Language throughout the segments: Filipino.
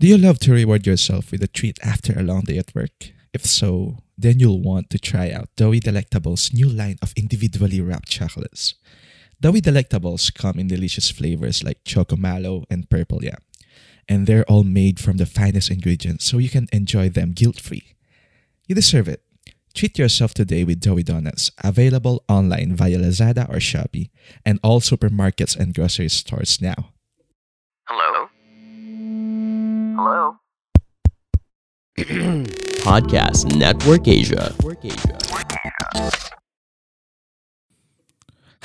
Do you love to reward yourself with a treat after a long day at work? If so, then you'll want to try out Doughy Delectable's new line of individually wrapped chocolates. Doughy Delectables come in delicious flavors like Choco Mallow and Purple Yam, and they're all made from the finest ingredients so you can enjoy them guilt-free. You deserve it. Treat yourself today with Doughy Donuts, available online via Lazada or Shopee, and all supermarkets and grocery stores now. Hello? Podcast Network Asia.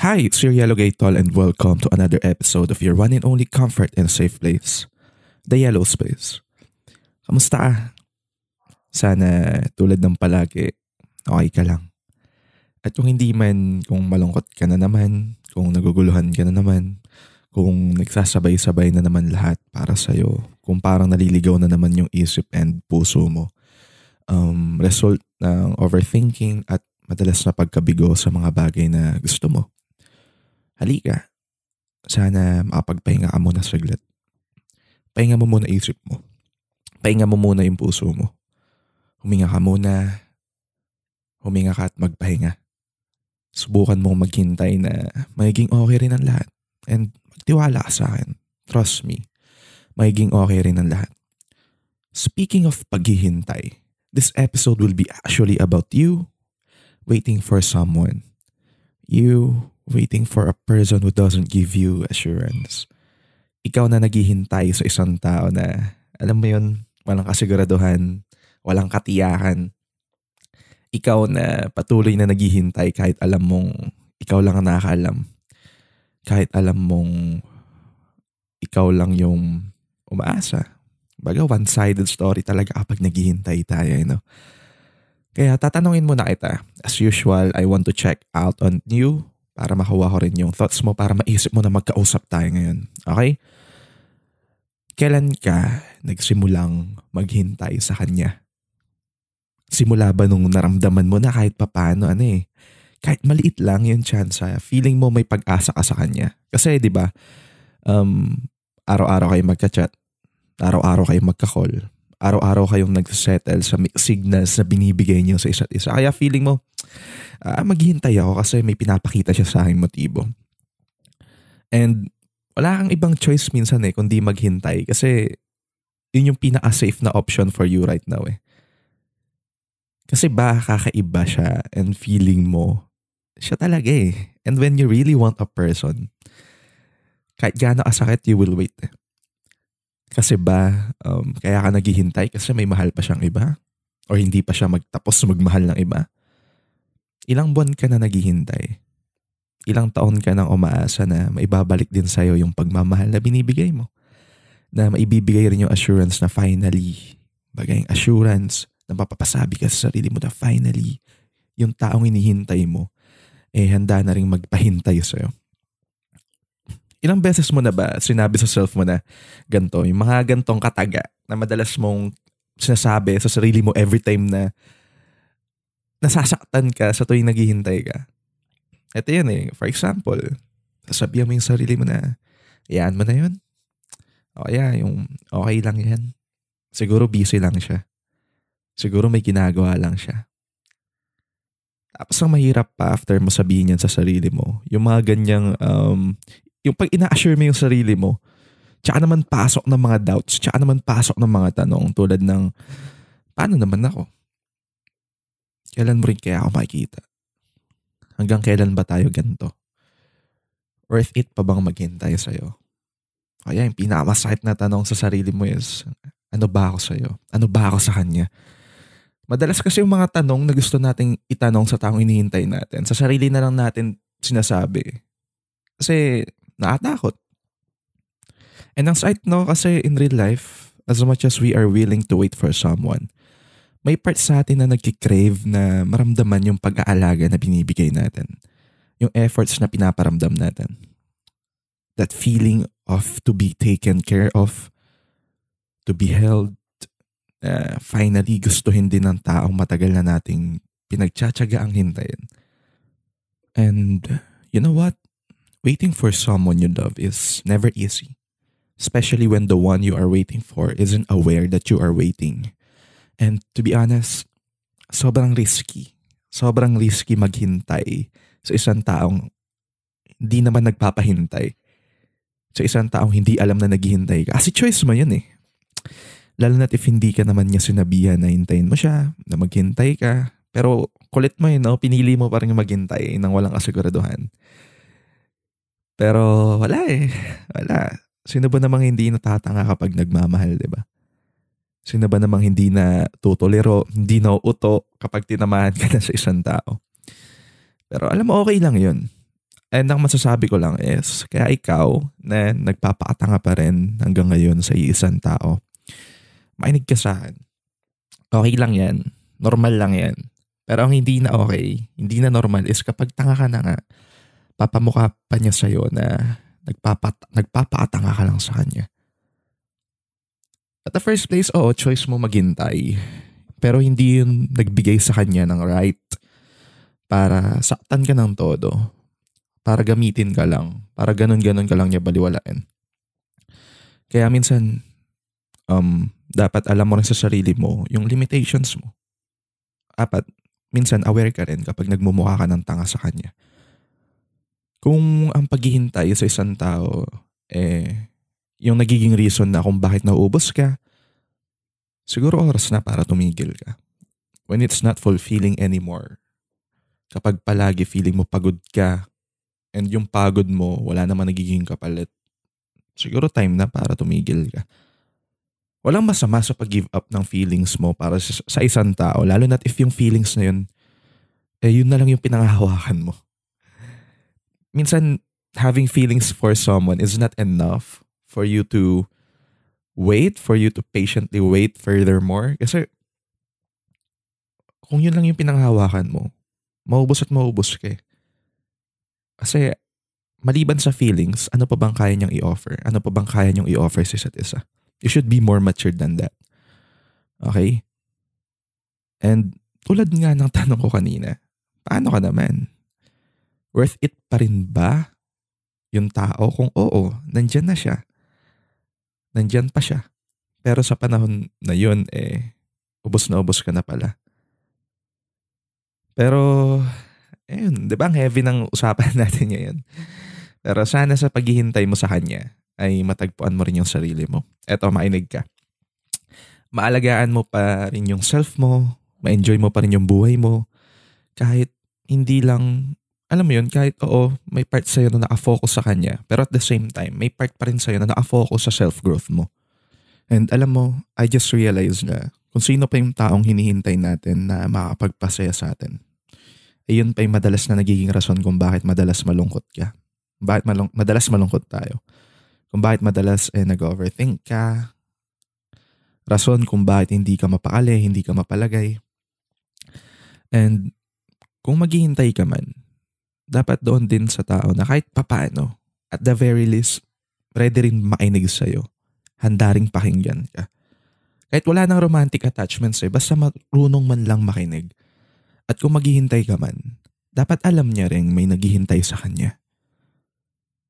Hi, it's your Yellow Gatol and welcome to another episode of your one and only comfort and safe place, The Yellow Space. Kamusta ka? Sana tulad ng palagi, okay ka lang. At kung hindi man, kung malungkot ka na naman, kung naguguluhan ka na naman, kung nagsasabay-sabay na naman lahat para sa'yo, kung parang naliligaw na naman yung isip and puso mo, um, result ng overthinking at madalas na pagkabigo sa mga bagay na gusto mo. Halika. Sana makapagpahinga ka muna saglit. Pahinga mo muna isip mo. Pahinga mo muna yung puso mo. Huminga ka muna. Huminga ka at magpahinga. Subukan mong maghintay na magiging okay rin ang lahat. And magtiwala ka sa akin. Trust me. Magiging okay rin ang lahat. Speaking of paghihintay, this episode will be actually about you waiting for someone. You waiting for a person who doesn't give you assurance. Ikaw na naghihintay sa isang tao na, alam mo yun, walang kasiguraduhan, walang katiyakan. Ikaw na patuloy na naghihintay kahit alam mong ikaw lang ang nakakaalam. Kahit alam mong ikaw lang yung umaasa. Baga, one-sided story talaga kapag naghihintay tayo, you know? Kaya tatanungin mo na kita. As usual, I want to check out on you para makuha ko rin yung thoughts mo para maisip mo na magkausap tayo ngayon. Okay? Kailan ka nagsimulang maghintay sa kanya? Simula ba nung naramdaman mo na kahit papano, ano eh, kahit maliit lang yung chance, feeling mo may pag-asa ka sa kanya. Kasi, di ba, um, araw-araw kayo magka-chat, araw-araw kayo magka-call, araw-araw kayong nagsettle sa signals na binibigay niyo sa isa't isa. Kaya feeling mo, uh, maghihintay ako kasi may pinapakita siya sa aking motibo. And wala kang ibang choice minsan eh kundi maghintay kasi yun yung pinaka-safe na option for you right now eh. Kasi ba kakaiba siya and feeling mo, siya talaga eh. And when you really want a person, kahit gaano kasakit, you will wait. Kasi ba, um, kaya ka naghihintay kasi may mahal pa siyang iba? Or hindi pa siya magtapos magmahal ng iba? Ilang buwan ka na naghihintay? Ilang taon ka nang umaasa na maibabalik din sa'yo yung pagmamahal na binibigay mo? Na maibibigay rin yung assurance na finally, bagay assurance na mapapasabi ka sa sarili mo na finally, yung taong inihintay mo, eh handa na rin magpahintay sa'yo. Ilang beses mo na ba sinabi sa self mo na ganto, yung mga gantong kataga na madalas mong sinasabi sa sarili mo every time na nasasaktan ka sa tuwing naghihintay ka. Ito yan eh. For example, sasabihan mo yung sarili mo na, yan mo na yun. O yeah, yung okay lang yan. Siguro busy lang siya. Siguro may ginagawa lang siya. Tapos ang mahirap pa after mo sabihin yan sa sarili mo, yung mga ganyang um, yung pag ina-assure mo yung sarili mo, tsaka naman pasok ng mga doubts, tsaka naman pasok ng mga tanong tulad ng, paano naman ako? Kailan mo rin kaya ako makikita? Hanggang kailan ba tayo ganito? Worth it pa bang maghintay sa'yo? Kaya yung pinakamasakit na tanong sa sarili mo is, ano ba ako sa'yo? Ano ba ako sa kanya? Madalas kasi yung mga tanong na gusto nating itanong sa taong inihintay natin, sa sarili na lang natin sinasabi. Kasi nakatakot. And ang side no, kasi in real life, as much as we are willing to wait for someone, may part sa atin na nagkikrave na maramdaman yung pag-aalaga na binibigay natin. Yung efforts na pinaparamdam natin. That feeling of to be taken care of, to be held, uh, finally gustuhin din ng taong matagal na nating pinagtsatsaga ang hintayin. And you know what? Waiting for someone you love is never easy. Especially when the one you are waiting for isn't aware that you are waiting. And to be honest, sobrang risky. Sobrang risky maghintay sa isang taong hindi naman nagpapahintay. Sa isang taong hindi alam na naghihintay ka. Kasi choice mo yun eh. Lalo na if hindi ka naman niya sinabihan na hintayin mo siya, na maghintay ka. Pero kulit mo yun, no? pinili mo pa rin maghintay nang walang kasiguraduhan. Pero wala eh. Wala. Sino ba namang hindi natatanga kapag nagmamahal, di ba? Sino ba namang hindi na tutuliro, hindi na uto kapag tinamahan ka na sa isang tao? Pero alam mo, okay lang yun. And ang masasabi ko lang is, kaya ikaw na nagpapakatanga pa rin hanggang ngayon sa isang tao, mainig ka sa akin. Okay lang yan. Normal lang yan. Pero ang hindi na okay, hindi na normal is kapag tanga ka na nga, papamukha pa niya sa'yo na nagpapat, nagpapakatanga ka lang sa kanya. At the first place, oo, choice mo maghintay. Pero hindi yun nagbigay sa kanya ng right para saktan ka ng todo. Para gamitin ka lang. Para ganun-ganun ka lang niya baliwalain. Kaya minsan, um, dapat alam mo rin sa sarili mo yung limitations mo. Apat, minsan aware ka rin kapag nagmumukha ka ng tanga sa kanya. Kung ang paghihintay sa isang tao, eh, yung nagiging reason na kung bakit nauubos ka, siguro oras na para tumigil ka. When it's not fulfilling anymore. Kapag palagi feeling mo pagod ka, and yung pagod mo, wala naman nagiging kapalit, siguro time na para tumigil ka. Walang masama sa pag-give up ng feelings mo para sa isang tao, lalo na if yung feelings na yun, eh yun na lang yung pinangahawakan mo minsan having feelings for someone is not enough for you to wait, for you to patiently wait furthermore. Kasi kung yun lang yung pinanghawakan mo, maubos at maubos ka eh. Kasi maliban sa feelings, ano pa bang kaya niyang i-offer? Ano pa bang kaya niyang i-offer sa isa't isa? You should be more matured than that. Okay? And tulad nga ng tanong ko kanina, paano ka naman? worth it pa rin ba yung tao? Kung oo, nandyan na siya. Nandyan pa siya. Pero sa panahon na yun, eh, ubos na ubos ka na pala. Pero, ayun, di ba ang heavy ng usapan natin ngayon? Pero sana sa paghihintay mo sa kanya, ay matagpuan mo rin yung sarili mo. Eto, mainig ka. Maalagaan mo pa rin yung self mo, ma-enjoy mo pa rin yung buhay mo, kahit hindi lang alam mo yun, kahit oo, may part sa'yo na nakafocus sa kanya, pero at the same time, may part pa rin sa'yo na nakafocus sa self-growth mo. And alam mo, I just realized na kung sino pa yung taong hinihintay natin na makakapagpasaya sa atin. Ayun pa yung madalas na nagiging rason kung bakit madalas malungkot ka. Bakit malung- madalas malungkot tayo. Kung bakit madalas eh, nag-overthink ka. Rason kung bakit hindi ka mapakali, hindi ka mapalagay. And kung maghihintay ka man, dapat doon din sa tao na kahit papaano, at the very least, ready rin makinig sa'yo. Handa rin pakinggan ka. Kahit wala nang romantic attachments eh, basta marunong man lang makinig. At kung maghihintay ka man, dapat alam niya rin may naghihintay sa kanya.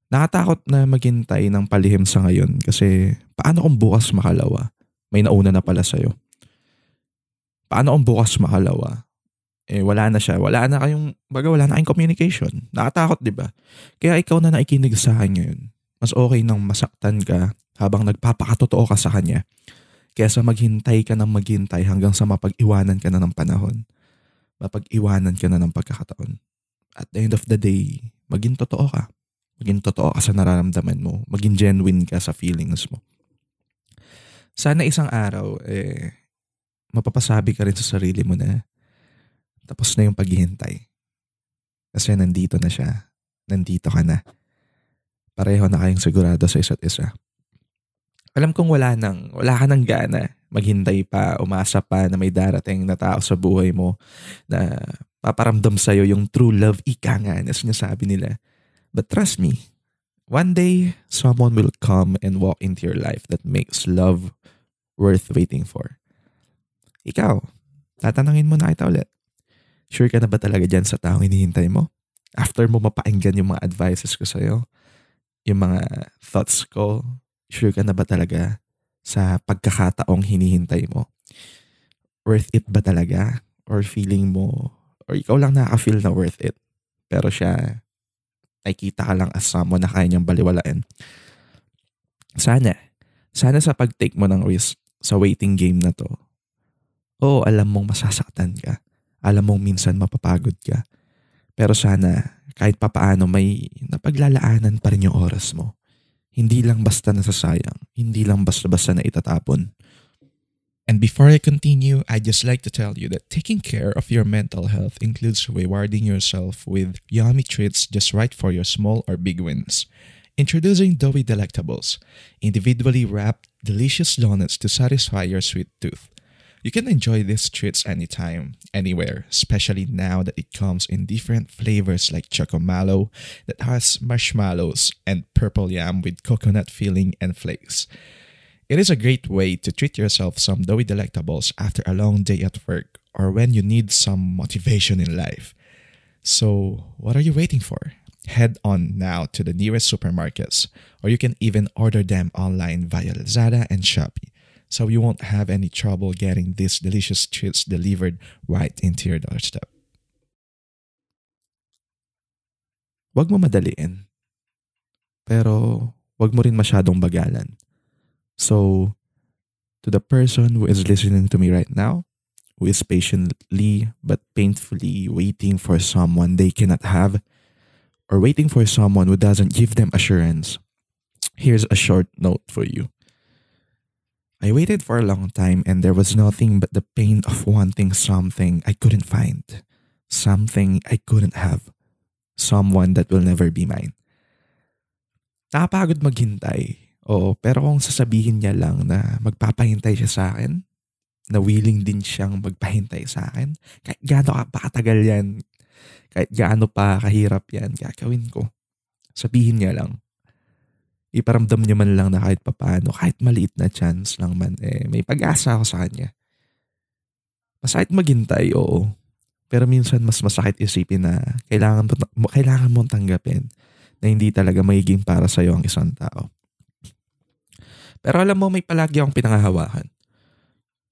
Nakatakot na maghintay ng palihim sa ngayon kasi paano kung bukas makalawa? May nauna na pala sa'yo. Paano kung bukas makalawa? eh wala na siya. Wala na kayong, baga wala na kayong communication. Nakatakot, di ba? Kaya ikaw na naikinig sa akin ngayon. Mas okay nang masaktan ka habang nagpapakatotoo ka sa kanya. Kesa maghintay ka ng maghintay hanggang sa mapag-iwanan ka na ng panahon. Mapag-iwanan ka na ng pagkakataon. At the end of the day, maging totoo ka. Maging totoo ka sa nararamdaman mo. Maging genuine ka sa feelings mo. Sana isang araw, eh, mapapasabi ka rin sa sarili mo na tapos na yung paghihintay. Kasi nandito na siya. Nandito ka na. Pareho na kayong sigurado sa isa't isa. Alam kong wala nang, wala ka nang gana maghintay pa, umasa pa na may darating na tao sa buhay mo na paparamdam sa'yo yung true love ika nga na sinasabi nila. But trust me, one day, someone will come and walk into your life that makes love worth waiting for. Ikaw, tatanungin mo na kita ulit. Sure ka na ba talaga dyan sa taong hinihintay mo? After mo mapakinggan yung mga advices ko sa'yo, yung mga thoughts ko, Sure ka na ba talaga sa pagkakataong hinihintay mo? Worth it ba talaga? Or feeling mo, or ikaw lang nakaka-feel na worth it? Pero siya, nakikita ka lang as someone na kaya niyang baliwalain. Sana, sana sa pag-take mo ng risk sa waiting game na to, oo, alam mong masasaktan ka. Alam mong minsan mapapagod ka. Pero sana, kahit papaano may napaglalaanan pa rin yung oras mo. Hindi lang basta nasasayang. Hindi lang basta-basta na itatapon. And before I continue, I'd just like to tell you that taking care of your mental health includes rewarding yourself with yummy treats just right for your small or big wins. Introducing Doughy Delectables, individually wrapped, delicious donuts to satisfy your sweet tooth. You can enjoy these treats anytime, anywhere, especially now that it comes in different flavors like Chocomalo that has marshmallows and purple yam with coconut filling and flakes. It is a great way to treat yourself some doughy delectables after a long day at work or when you need some motivation in life. So, what are you waiting for? Head on now to the nearest supermarkets, or you can even order them online via Lazada and Shopee so you won't have any trouble getting these delicious treats delivered right into your doorstep. Huwag mo madaliin. Pero huwag mo rin masyadong bagalan. So, to the person who is listening to me right now, who is patiently but painfully waiting for someone they cannot have, or waiting for someone who doesn't give them assurance, here's a short note for you. I waited for a long time and there was nothing but the pain of wanting something I couldn't find, something I couldn't have, someone that will never be mine. Nakapagod maghintay, oo, pero kung sasabihin niya lang na magpapahintay siya sa akin, na willing din siyang magpahintay sa akin, kahit gaano ka pa katagal yan, kahit gaano pa kahirap yan, gagawin ko. Sabihin niya lang, iparamdam niya man lang na kahit papaano, kahit maliit na chance lang man, eh, may pag-asa ako sa kanya. Masakit maghintay, oo. Pero minsan mas masakit isipin na kailangan, mo, kailangan mong tanggapin na hindi talaga magiging para sa'yo ang isang tao. Pero alam mo, may palagi akong pinangahawakan.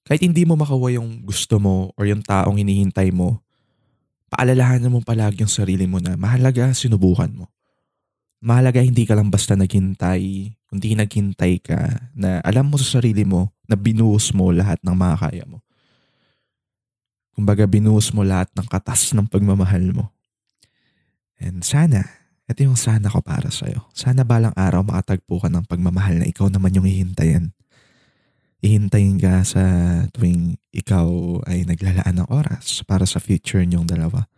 Kahit hindi mo makuha yung gusto mo or yung taong hinihintay mo, paalalahanan mo palagi yung sarili mo na mahalaga sinubukan mo mahalaga hindi ka lang basta naghintay, kundi naghintay ka na alam mo sa sarili mo na binuhos mo lahat ng makakaya mo. Kumbaga binuhos mo lahat ng katas ng pagmamahal mo. And sana, ito yung sana ko para sa'yo. Sana balang araw makatagpo ka ng pagmamahal na ikaw naman yung hihintayin. Ihintayin ka sa tuwing ikaw ay naglalaan ng oras para sa future niyong dalawa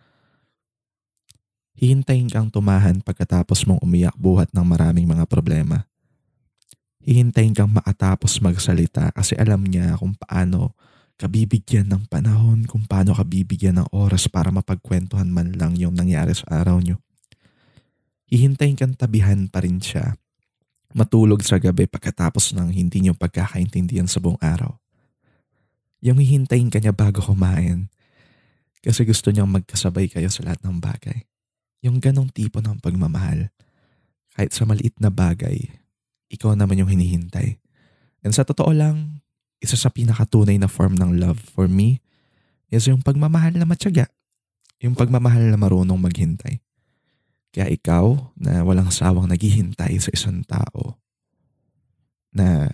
hihintayin kang tumahan pagkatapos mong umiyak buhat ng maraming mga problema. Hihintayin kang makatapos magsalita kasi alam niya kung paano kabibigyan ng panahon, kung paano kabibigyan ng oras para mapagkwentuhan man lang yung nangyari sa araw niyo. Hihintayin kang tabihan pa rin siya, matulog sa gabi pagkatapos ng hindi niyo pagkakaintindihan sa buong araw. Yung hihintayin ka niya bago kumain kasi gusto niyang magkasabay kayo sa lahat ng bagay. Yung ganong tipo ng pagmamahal. Kahit sa maliit na bagay, ikaw naman yung hinihintay. And sa totoo lang, isa sa pinakatunay na form ng love for me is yung pagmamahal na matyaga. Yung pagmamahal na marunong maghintay. Kaya ikaw na walang sawang naghihintay sa isang tao na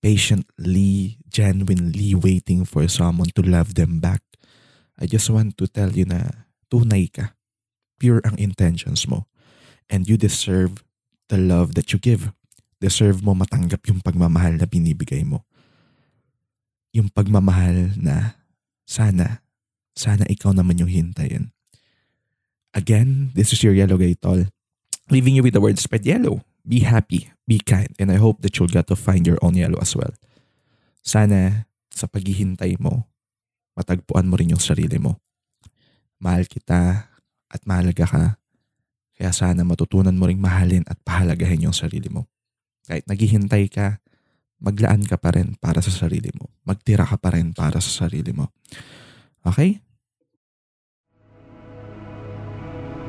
patiently, genuinely waiting for someone to love them back, I just want to tell you na tunay ka pure ang intentions mo. And you deserve the love that you give. Deserve mo matanggap yung pagmamahal na binibigay mo. Yung pagmamahal na sana, sana ikaw naman yung hintayin. Again, this is your Yellow Gay Tol. Leaving you with the word spread yellow. Be happy, be kind, and I hope that you'll get to find your own yellow as well. Sana sa paghihintay mo, matagpuan mo rin yung sarili mo. Mahal kita, at mahalaga ka. Kaya sana matutunan mo ring mahalin at pahalagahin yung sarili mo. Kahit naghihintay ka, maglaan ka pa rin para sa sarili mo. Magtira ka pa rin para sa sarili mo. Okay?